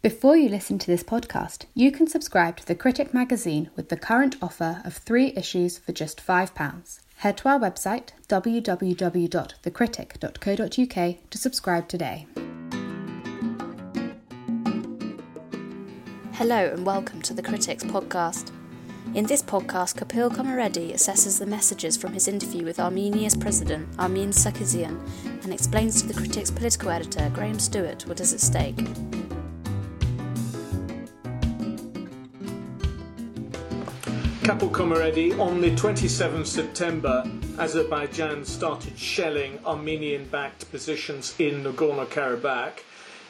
Before you listen to this podcast, you can subscribe to The Critic magazine with the current offer of three issues for just £5. Head to our website www.thecritic.co.uk to subscribe today. Hello and welcome to the Critics podcast. In this podcast, Kapil Komireddi assesses the messages from his interview with Armenia's president, Armen Sarkissian, and explains to the Critics political editor, Graham Stewart, what is at stake. Kapil Komireddi, on the 27th September, Azerbaijan started shelling Armenian backed positions in Nagorno Karabakh.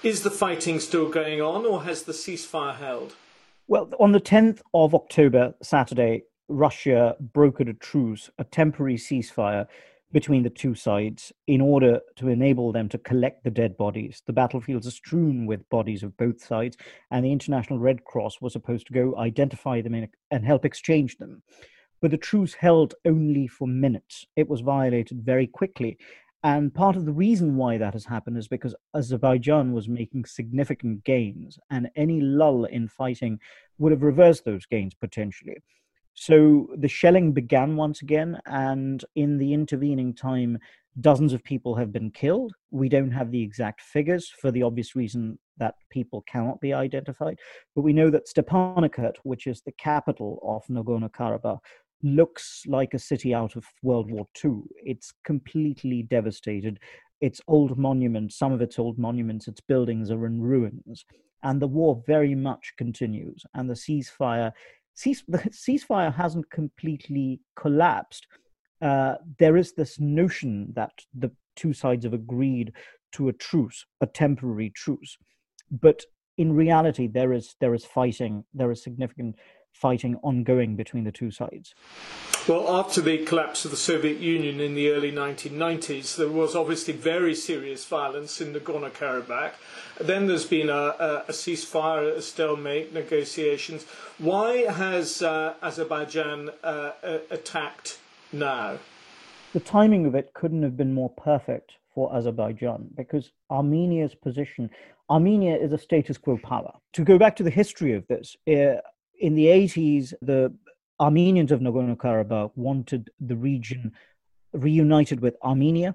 Is the fighting still going on or has the ceasefire held? Well, on the 10th of October, Saturday, Russia brokered a truce, a temporary ceasefire between the two sides in order to enable them to collect the dead bodies. The battlefields are strewn with bodies of both sides, and the International Red Cross was supposed to go identify them and help exchange them. But the truce held only for minutes. It was violated very quickly. And part of the reason why that has happened is because Azerbaijan was making significant gains, and any lull in fighting would have reversed those gains potentially. So the shelling began once again, and in the intervening time, dozens of people have been killed. We don't have the exact figures for the obvious reason that people cannot be identified, but we know that Stepanakert, which is the capital of Nagorno Karabakh, looks like a city out of World War II. It's completely devastated. Its old monuments, some of its old monuments, its buildings are in ruins. And the war very much continues. And the ceasefire cease, the ceasefire hasn't completely collapsed. Uh, there is this notion that the two sides have agreed to a truce, a temporary truce, but in reality, there is there is fighting. There is significant fighting ongoing between the two sides. Well, after the collapse of the Soviet Union in the early 1990s, there was obviously very serious violence in Nagorno Karabakh. Then there's been a, a, a ceasefire, a stalemate, negotiations. Why has uh, Azerbaijan uh, attacked now? The timing of it couldn't have been more perfect for Azerbaijan because Armenia's position, Armenia is a status quo power. To go back to the history of this, uh, in the 80s, the Armenians of Nagorno Karabakh wanted the region reunited with Armenia,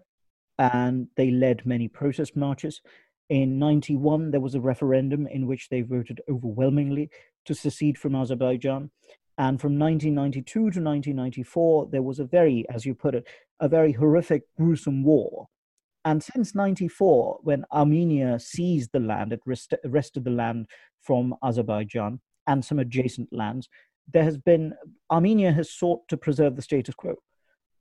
and they led many protest marches. In 91, there was a referendum in which they voted overwhelmingly to secede from Azerbaijan. And from 1992 to 1994, there was a very, as you put it, a very horrific, gruesome war. And since 94, when Armenia seized the land, it wrested the land from Azerbaijan and some adjacent lands, there has been Armenia has sought to preserve the status quo.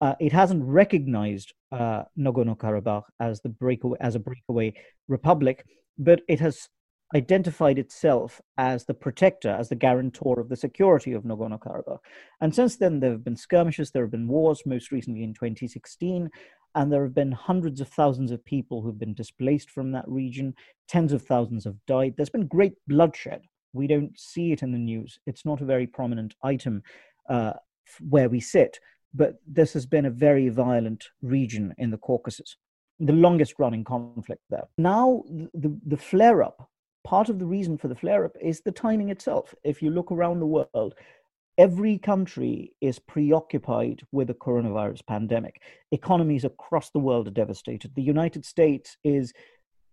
Uh, it hasn't recognized uh, Nagorno-Karabakh as the breakaway as a breakaway republic, but it has identified itself as the protector, as the guarantor of the security of Nagorno-Karabakh. And since then, there have been skirmishes, there have been wars, most recently in 2016, and there have been hundreds of thousands of people who've been displaced from that region. Tens of thousands have died. There's been great bloodshed. We don't see it in the news. It's not a very prominent item uh, where we sit, but this has been a very violent region in the Caucasus, the longest running conflict there. Now, the, the flare up, part of the reason for the flare up is the timing itself. If you look around the world, every country is preoccupied with the coronavirus pandemic. Economies across the world are devastated. The United States is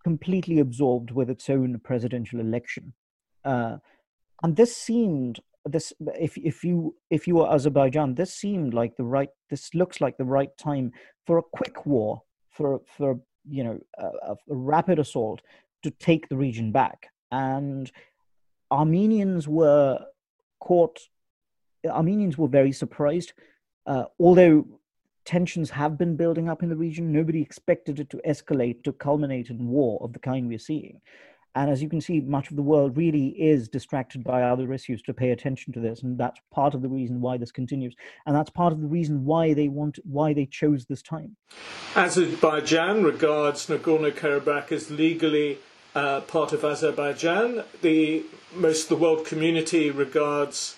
completely absorbed with its own presidential election. Uh, and this seemed this if if you if you were Azerbaijan, this seemed like the right. This looks like the right time for a quick war, for for you know a, a rapid assault to take the region back. And Armenians were caught. Armenians were very surprised, uh, although tensions have been building up in the region. Nobody expected it to escalate to culminate in war of the kind we're seeing. And as you can see, much of the world really is distracted by other issues to pay attention to this, and that's part of the reason why this continues, and that's part of the reason why they want, why they chose this time. Azerbaijan regards Nagorno-Karabakh as legally uh, part of Azerbaijan. The most of the world community regards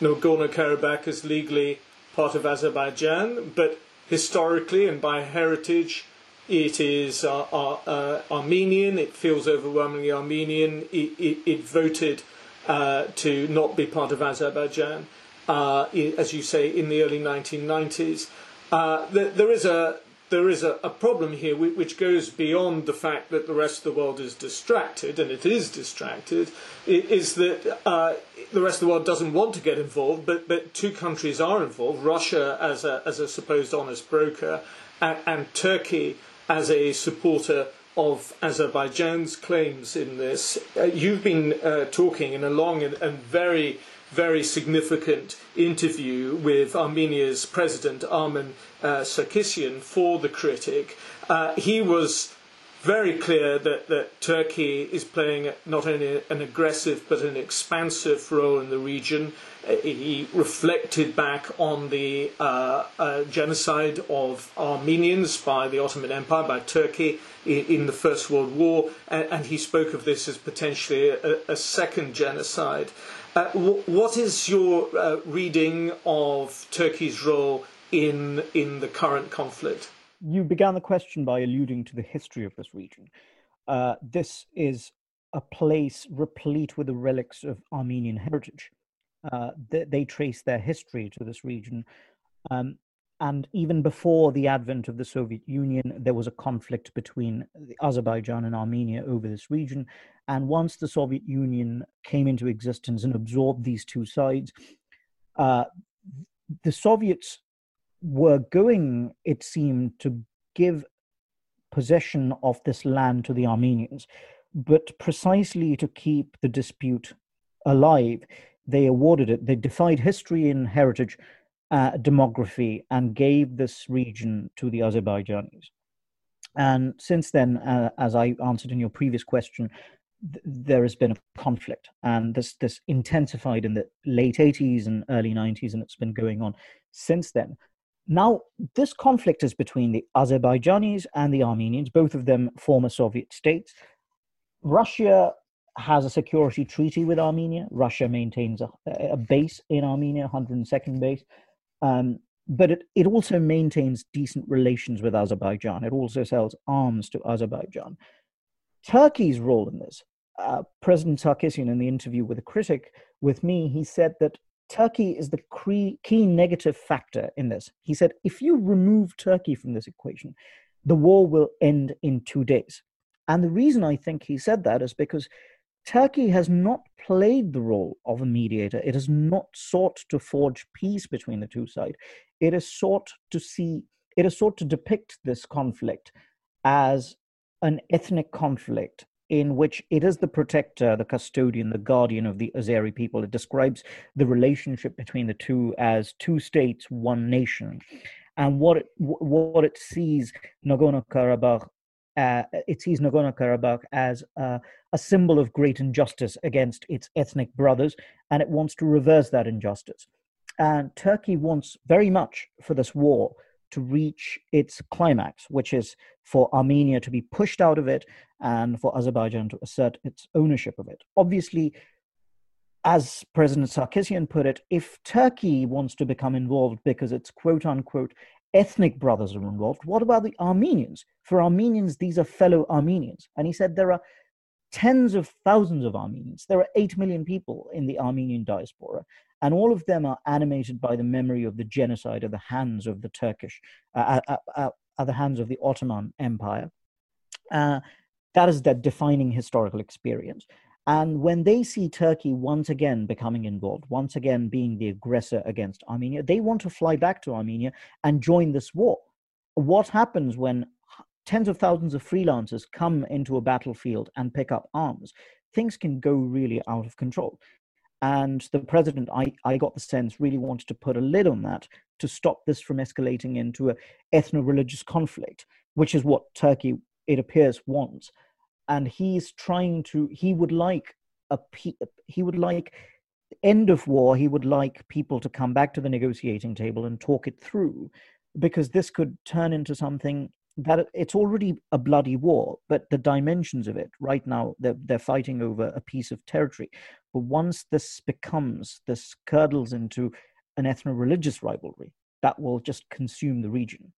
Nagorno-Karabakh as legally part of Azerbaijan, but historically and by heritage, it is uh, uh, Armenian, it feels overwhelmingly Armenian. It, it, it voted uh, to not be part of Azerbaijan, uh, as you say, in the early 1990s. Uh, there is a there is a, a, problem here which goes beyond the fact that the rest of the world is distracted, and it is distracted, is that uh, the rest of the world doesn't want to get involved, but, but two countries are involved Russia as a, as a supposed honest broker, and, and Turkey as a supporter of Azerbaijan's claims in this. Uh, you've been uh, talking in a long and, and very very significant interview with Armenia's president, Armen uh, Sarkissian, for the critic. Uh, he was very clear that, that Turkey is playing not only an aggressive but an expansive role in the region. Uh, he reflected back on the uh, uh, genocide of Armenians by the Ottoman Empire, by Turkey in, in the First World War, and, and, he spoke of this as potentially a, a second genocide. Uh, what is your uh, reading of Turkey's role in in the current conflict? You began the question by alluding to the history of this region. Uh, this is a place replete with the relics of Armenian heritage. Uh, they, they, trace their history to this region. Um, and even before the advent of the Soviet Union, there was a conflict between Azerbaijan and Armenia over this region. And once the Soviet Union came into existence and absorbed these two sides, uh, the Soviets were going, it seemed, to give possession of this land to the Armenians. But precisely to keep the dispute alive, they awarded it, they defied history and heritage uh, demography and gave this region to the Azerbaijanis. And since then, uh, as I answered in your previous question, th- there has been a conflict, and this this intensified in the late 80s and early 90s, and it's been going on since then. Now, this conflict is between the Azerbaijanis and the Armenians, both of them former Soviet states. Russia has a security treaty with Armenia. Russia maintains a, a base in Armenia, 102nd base. Um, but it, it also maintains decent relations with Azerbaijan. It also sells arms to Azerbaijan. Turkey's role in this, uh, President Sarkissian, in the interview with a critic with me, he said that Turkey is the key negative factor in this. He said, if you remove Turkey from this equation, the war will end in two days. And the reason I think he said that is because Turkey has not played the role of a mediator. It has not sought to forge peace between the two sides. It has sought to see, it has sought to depict this conflict as an ethnic conflict in which it is the protector, the custodian, the guardian of the Azeri people. It describes the relationship between the two as two states, one nation. And what it, what it sees Nagorno Karabakh uh, it sees Nagorno Karabakh as uh, a symbol of great injustice against its ethnic brothers, and it wants to reverse that injustice. And Turkey wants very much for this war to reach its climax, which is for Armenia to be pushed out of it and for Azerbaijan to assert its ownership of it. Obviously, as President Sarkissian put it, if Turkey wants to become involved because it's quote unquote ethnic brothers are involved. What about the Armenians? For Armenians, these are fellow Armenians. And he said there are tens of thousands of Armenians. There are 8 million people in the Armenian diaspora, and all of them are animated by the memory of the genocide at the hands of the Turkish, uh, uh, uh, uh, at the hands of the Ottoman Empire. That is their defining historical experience. And when they see Turkey once again becoming involved, once again being the aggressor against Armenia, they want to fly back to Armenia and join this war. What happens when tens of thousands of freelancers come into a battlefield and pick up arms? Things can go really out of control. And the president, I, I got the sense, really wanted to put a lid on that to stop this from escalating into an ethno religious conflict, which is what Turkey, it appears, wants and he's trying to he would like a he would like end of war he would like people to come back to the negotiating table and talk it through because this could turn into something that it's already a bloody war but the dimensions of it right now they're, they're fighting over a piece of territory. But once this becomes this curdles into an ethno-religious rivalry that will just consume the region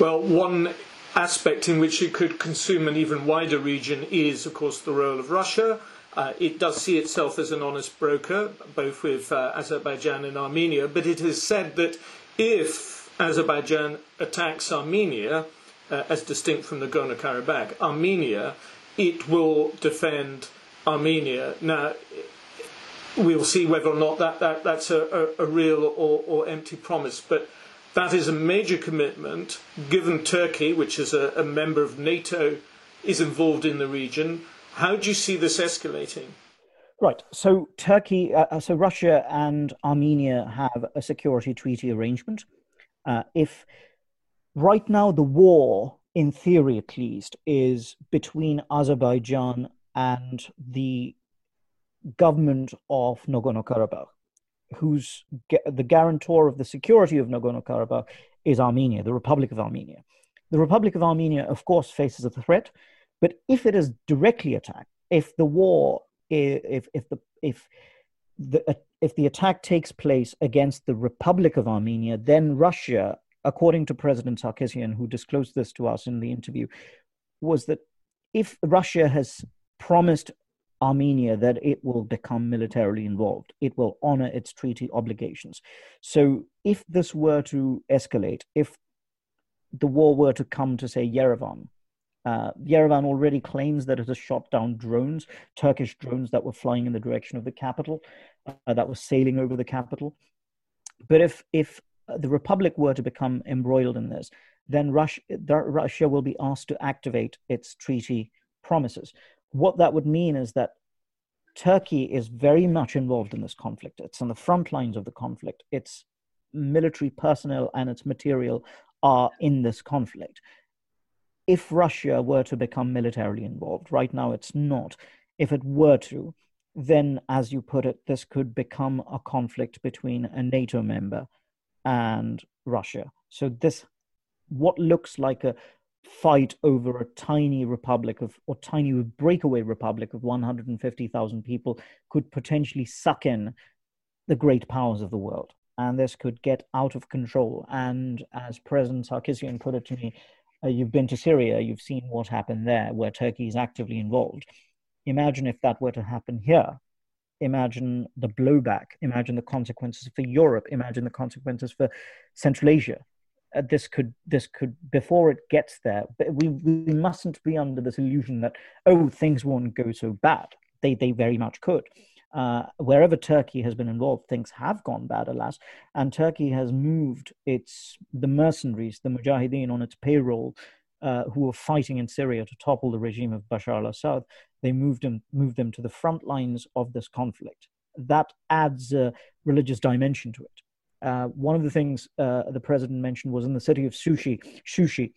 Well, one aspect in which it could consume an even wider region is, of course, the role of Russia. Uh, it does see itself as an honest broker, both with uh, Azerbaijan and Armenia, but it has said that if Azerbaijan attacks Armenia, uh, as distinct from Nagorno Karabakh, Armenia, it will defend Armenia. Now, we'll see whether or not that, that that's a, a, a real or, or empty promise, but that is a major commitment given Turkey, which is a, a member of NATO, is involved in the region. How do you see this escalating? Right. So Turkey, uh, uh, so Russia and Armenia have a security treaty arrangement. Uh, if right now the war, in theory at least, is between Azerbaijan and the government of Nagorno Karabakh, who's the guarantor of the security of Nagorno Karabakh is Armenia, the Republic of Armenia. The Republic of Armenia, of course, faces a threat, but if it is directly attacked, if the war, if if the if the uh, if the attack takes place against the Republic of Armenia, then Russia, according to President Sarkissian, who disclosed this to us in the interview, was that if Russia has promised Armenia that it will become militarily involved. It will honor its treaty obligations. So, if this were to escalate, if the war were to come to, say, Yerevan, uh, Yerevan already claims that it has shot down drones, Turkish drones that were flying in the direction of the capital, uh, that were sailing over the capital. But if if the Republic were to become embroiled in this, then Russia, Russia will be asked to activate its treaty promises what that would mean is that Turkey is very much involved in this conflict. It's on the front lines of the conflict. Its military personnel and its material are in this conflict. If Russia were to become militarily involved, right now it's not. If it were to, then, as you put it, this could become a conflict between a NATO member and Russia. So, this, what looks like a fight over a tiny republic of or tiny breakaway republic of 150,000 people could potentially suck in the great powers of the world. And this could get out of control. And as president sarkissian put it to me uh, you've been to syria you've seen what happened there where turkey is actively involved. Imagine if that were to happen here. Imagine the blowback. Imagine the consequences for europe. Imagine the consequences for central asia uh, this could this could before it gets there but we we mustn't be under this illusion that oh things won't go so bad they they very much could uh, wherever Turkey has been involved, things have gone bad, alas. And Turkey has moved its the mercenaries, the mujahideen, on its payroll, uh, who were fighting in Syria to topple the regime of Bashar al-Assad. They moved them moved them to the front lines of this conflict. That adds a religious dimension to it. Uh, one of the things uh, the president mentioned was in the city of Sushi, Shushi,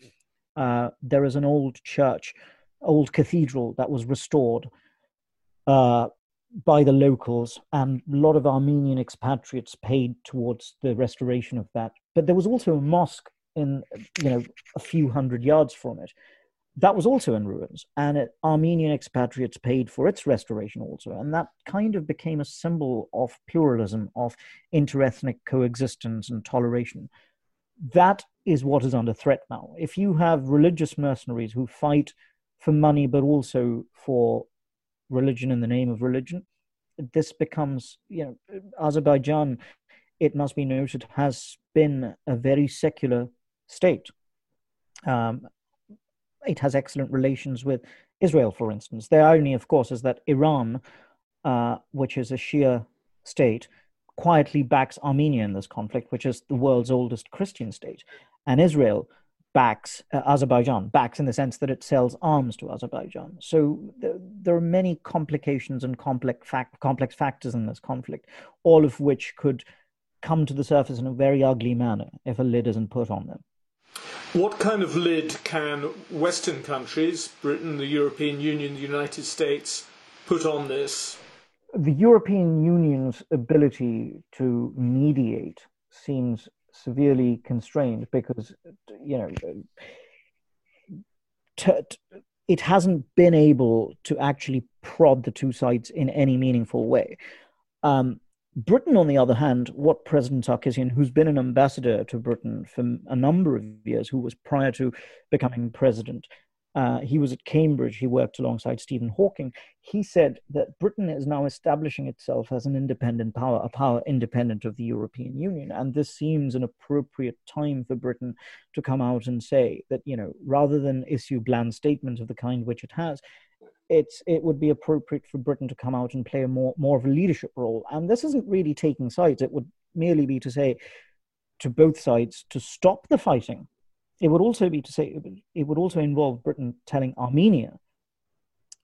uh, there is an old church, old cathedral that was restored uh, by the locals, and a lot of Armenian expatriates paid towards the restoration of that. But there was also a mosque in, you know, a few hundred yards from it, that was also in ruins, and it, Armenian expatriates paid for its restoration also, and that kind of became a symbol of pluralism, of interethnic coexistence and toleration. That is what is under threat now. If you have religious mercenaries who fight for money, but also for religion in the name of religion, this becomes, you know, Azerbaijan, it must be noted, has been a very secular state. Um, it has excellent relations with Israel, for instance. The irony, of course, is that Iran, uh, which is a Shia state, quietly backs Armenia in this conflict, which is the world's oldest Christian state. And Israel backs uh, Azerbaijan, backs in the sense that it sells arms to Azerbaijan. So there, are many complications and complex, complex factors in this conflict, all of which could come to the surface in a very ugly manner if a lid isn't put on them. What kind of lid can Western countries, Britain, the European Union, the United States, put on this? The European Union's ability to mediate seems severely constrained because, you know, it hasn't been able to actually prod the two sides in any meaningful way. Um, Britain, on the other hand, what President Sarkissian, who's been an ambassador to Britain for a number of years, who was prior to becoming president, uh, he was at Cambridge, he worked alongside Stephen Hawking. He said that Britain is now establishing itself as an independent power, a power independent of the European Union. And this seems an appropriate time for Britain to come out and say that, you know, rather than issue bland statements of the kind which it has, it's it would be appropriate for Britain to come out and play a more more of a leadership role. And this isn't really taking sides. It would merely be to say to both sides to stop the fighting. It would also be to say it would also involve Britain telling Armenia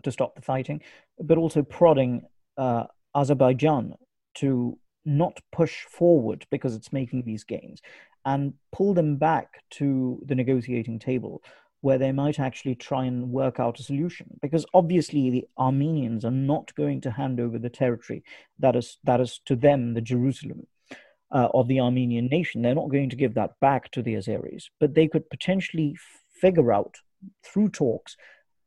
to stop the fighting, but also prodding uh, Azerbaijan to not push forward because it's making these gains and pull them back to the negotiating table where they might actually try and work out a solution because obviously the armenians are not going to hand over the territory that is that is to them the jerusalem uh, of the armenian nation. They're not going to give that back to the azeris but they could potentially figure out through talks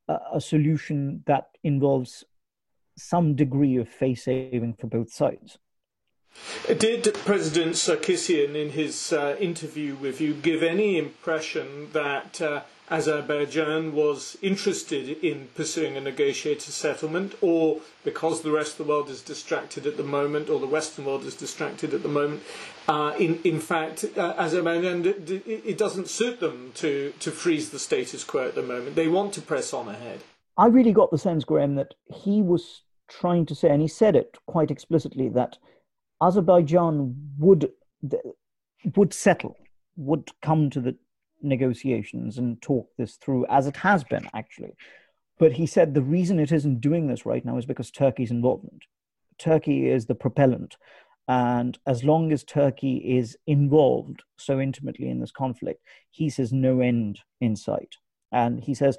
uh, a solution that involves some degree of face saving for both sides. Did President Sarkissian, in his uh, interview with you, give any impression that uh, Azerbaijan was interested in pursuing a negotiated settlement, or because the rest of the world is distracted at the moment, or the Western world is distracted at the moment, uh, in in fact, uh, Azerbaijan it doesn't suit them to to freeze the status quo at the moment. They want to press on ahead. I really got the sense, Graham, that he was trying to say, and he said it quite explicitly, that Azerbaijan would would settle, would come to the negotiations and talk this through, as it has been actually. But he said the reason it isn't doing this right now is because Turkey's involvement. Turkey is the propellant. And as long as Turkey is involved so intimately in this conflict, he says no end in sight. And he says,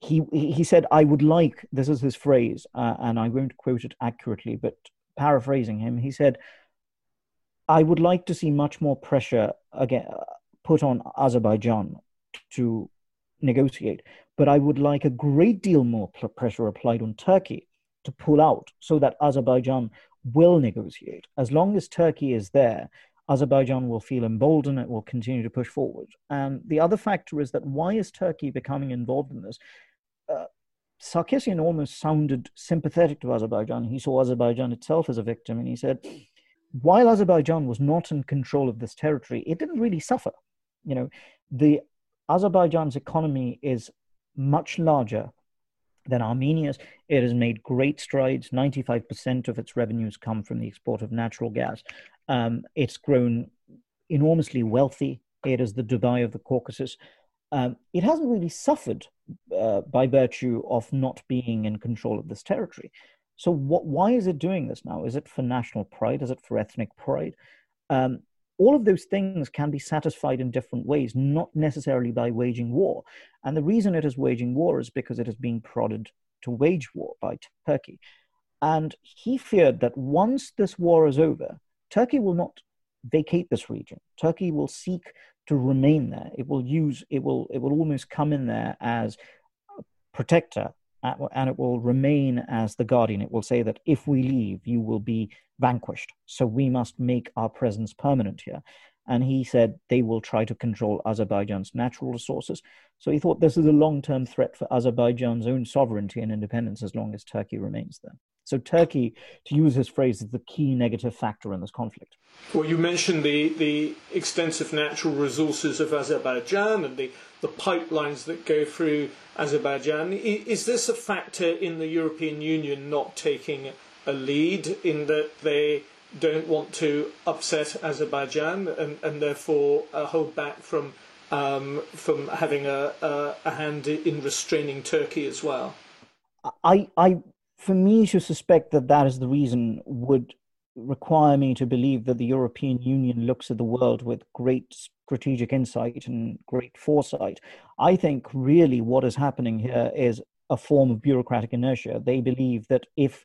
he, he said, I would like, this is his phrase, uh, and I won't quote it accurately, but paraphrasing him, he said, I would like to see much more pressure again put on Azerbaijan to negotiate, but I would like a great deal more pressure applied on Turkey to pull out so that Azerbaijan will negotiate. As long as Turkey is there, Azerbaijan will feel emboldened, it will continue to push forward. And the other factor is that why is Turkey becoming involved in this? Uh, Sarkissian almost sounded sympathetic to Azerbaijan. He saw Azerbaijan itself as a victim, and he said, while Azerbaijan was not in control of this territory, it didn't really suffer you know, the Azerbaijan's economy is much larger than Armenia's. It has made great strides. 95% of its revenues come from the export of natural gas. Um, it's grown enormously wealthy. It is the Dubai of the Caucasus. Um, it hasn't really suffered uh, by virtue of not being in control of this territory. So, what, why is it doing this now? Is it for national pride? Is it for ethnic pride? Um, all of those things can be satisfied in different ways, not necessarily by waging war. And the reason it is waging war is because it is being prodded to wage war by Turkey. And he feared that once this war is over, Turkey will not vacate this region. Turkey will seek to remain there. It will use, it will, it will almost come in there as a protector and it will remain as the guardian. It will say that if we leave, you will be vanquished. So we must make our presence permanent here. And he said they will try to control Azerbaijan's natural resources. So he thought this is a long term threat for Azerbaijan's own sovereignty and independence as long as Turkey remains there. So Turkey, to use his phrase, is the key negative factor in this conflict. Well, you mentioned the, the extensive natural resources of Azerbaijan and the, the pipelines that go through Azerbaijan. Is this a factor in the European Union not taking a lead in that they don't want to upset Azerbaijan and, and therefore uh, hold back from um, from having a, a, a hand in restraining Turkey as well? I, I for me to suspect that that is the reason would require me to believe that the European Union looks at the world with great strategic insight and great foresight. I think really what is happening here is a form of bureaucratic inertia. They believe that if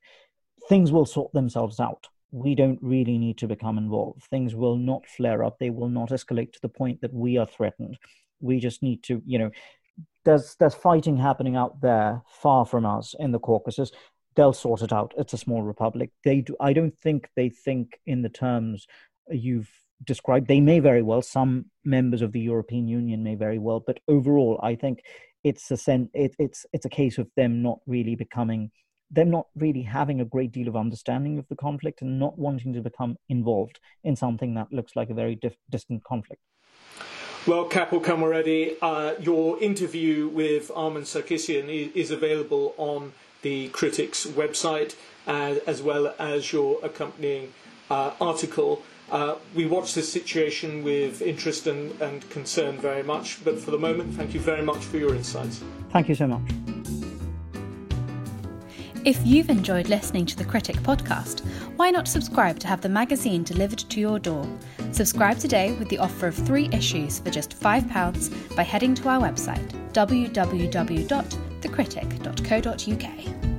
things will sort themselves out, we don't really need to become involved. Things will not flare up. They will not escalate to the point that we are threatened. We just need to, you know, there's there's fighting happening out there far from us in the Caucasus they'll sort it out. It's a small republic. They do. I don't think they think in the terms you've described. They may very well. Some members of the European Union may very well, but overall, I think it's a sen- it, it's it's a case of them not really becoming them not really having a great deal of understanding of the conflict and not wanting to become involved in something that looks like a very distant conflict. Well, Kapil Komireddi, uh, your interview with Armen Sarkissian is, is available on the Critics website, uh, as well as your accompanying uh, article. Uh, we watch this situation with interest and, and concern very much, but for the moment, thank you very much for your insights. Thank you so much. If you've enjoyed listening to the Critic podcast, why not subscribe to have the magazine delivered to your door? Subscribe today with the offer of three issues for just £5 by heading to our website www.thecritic.co.uk.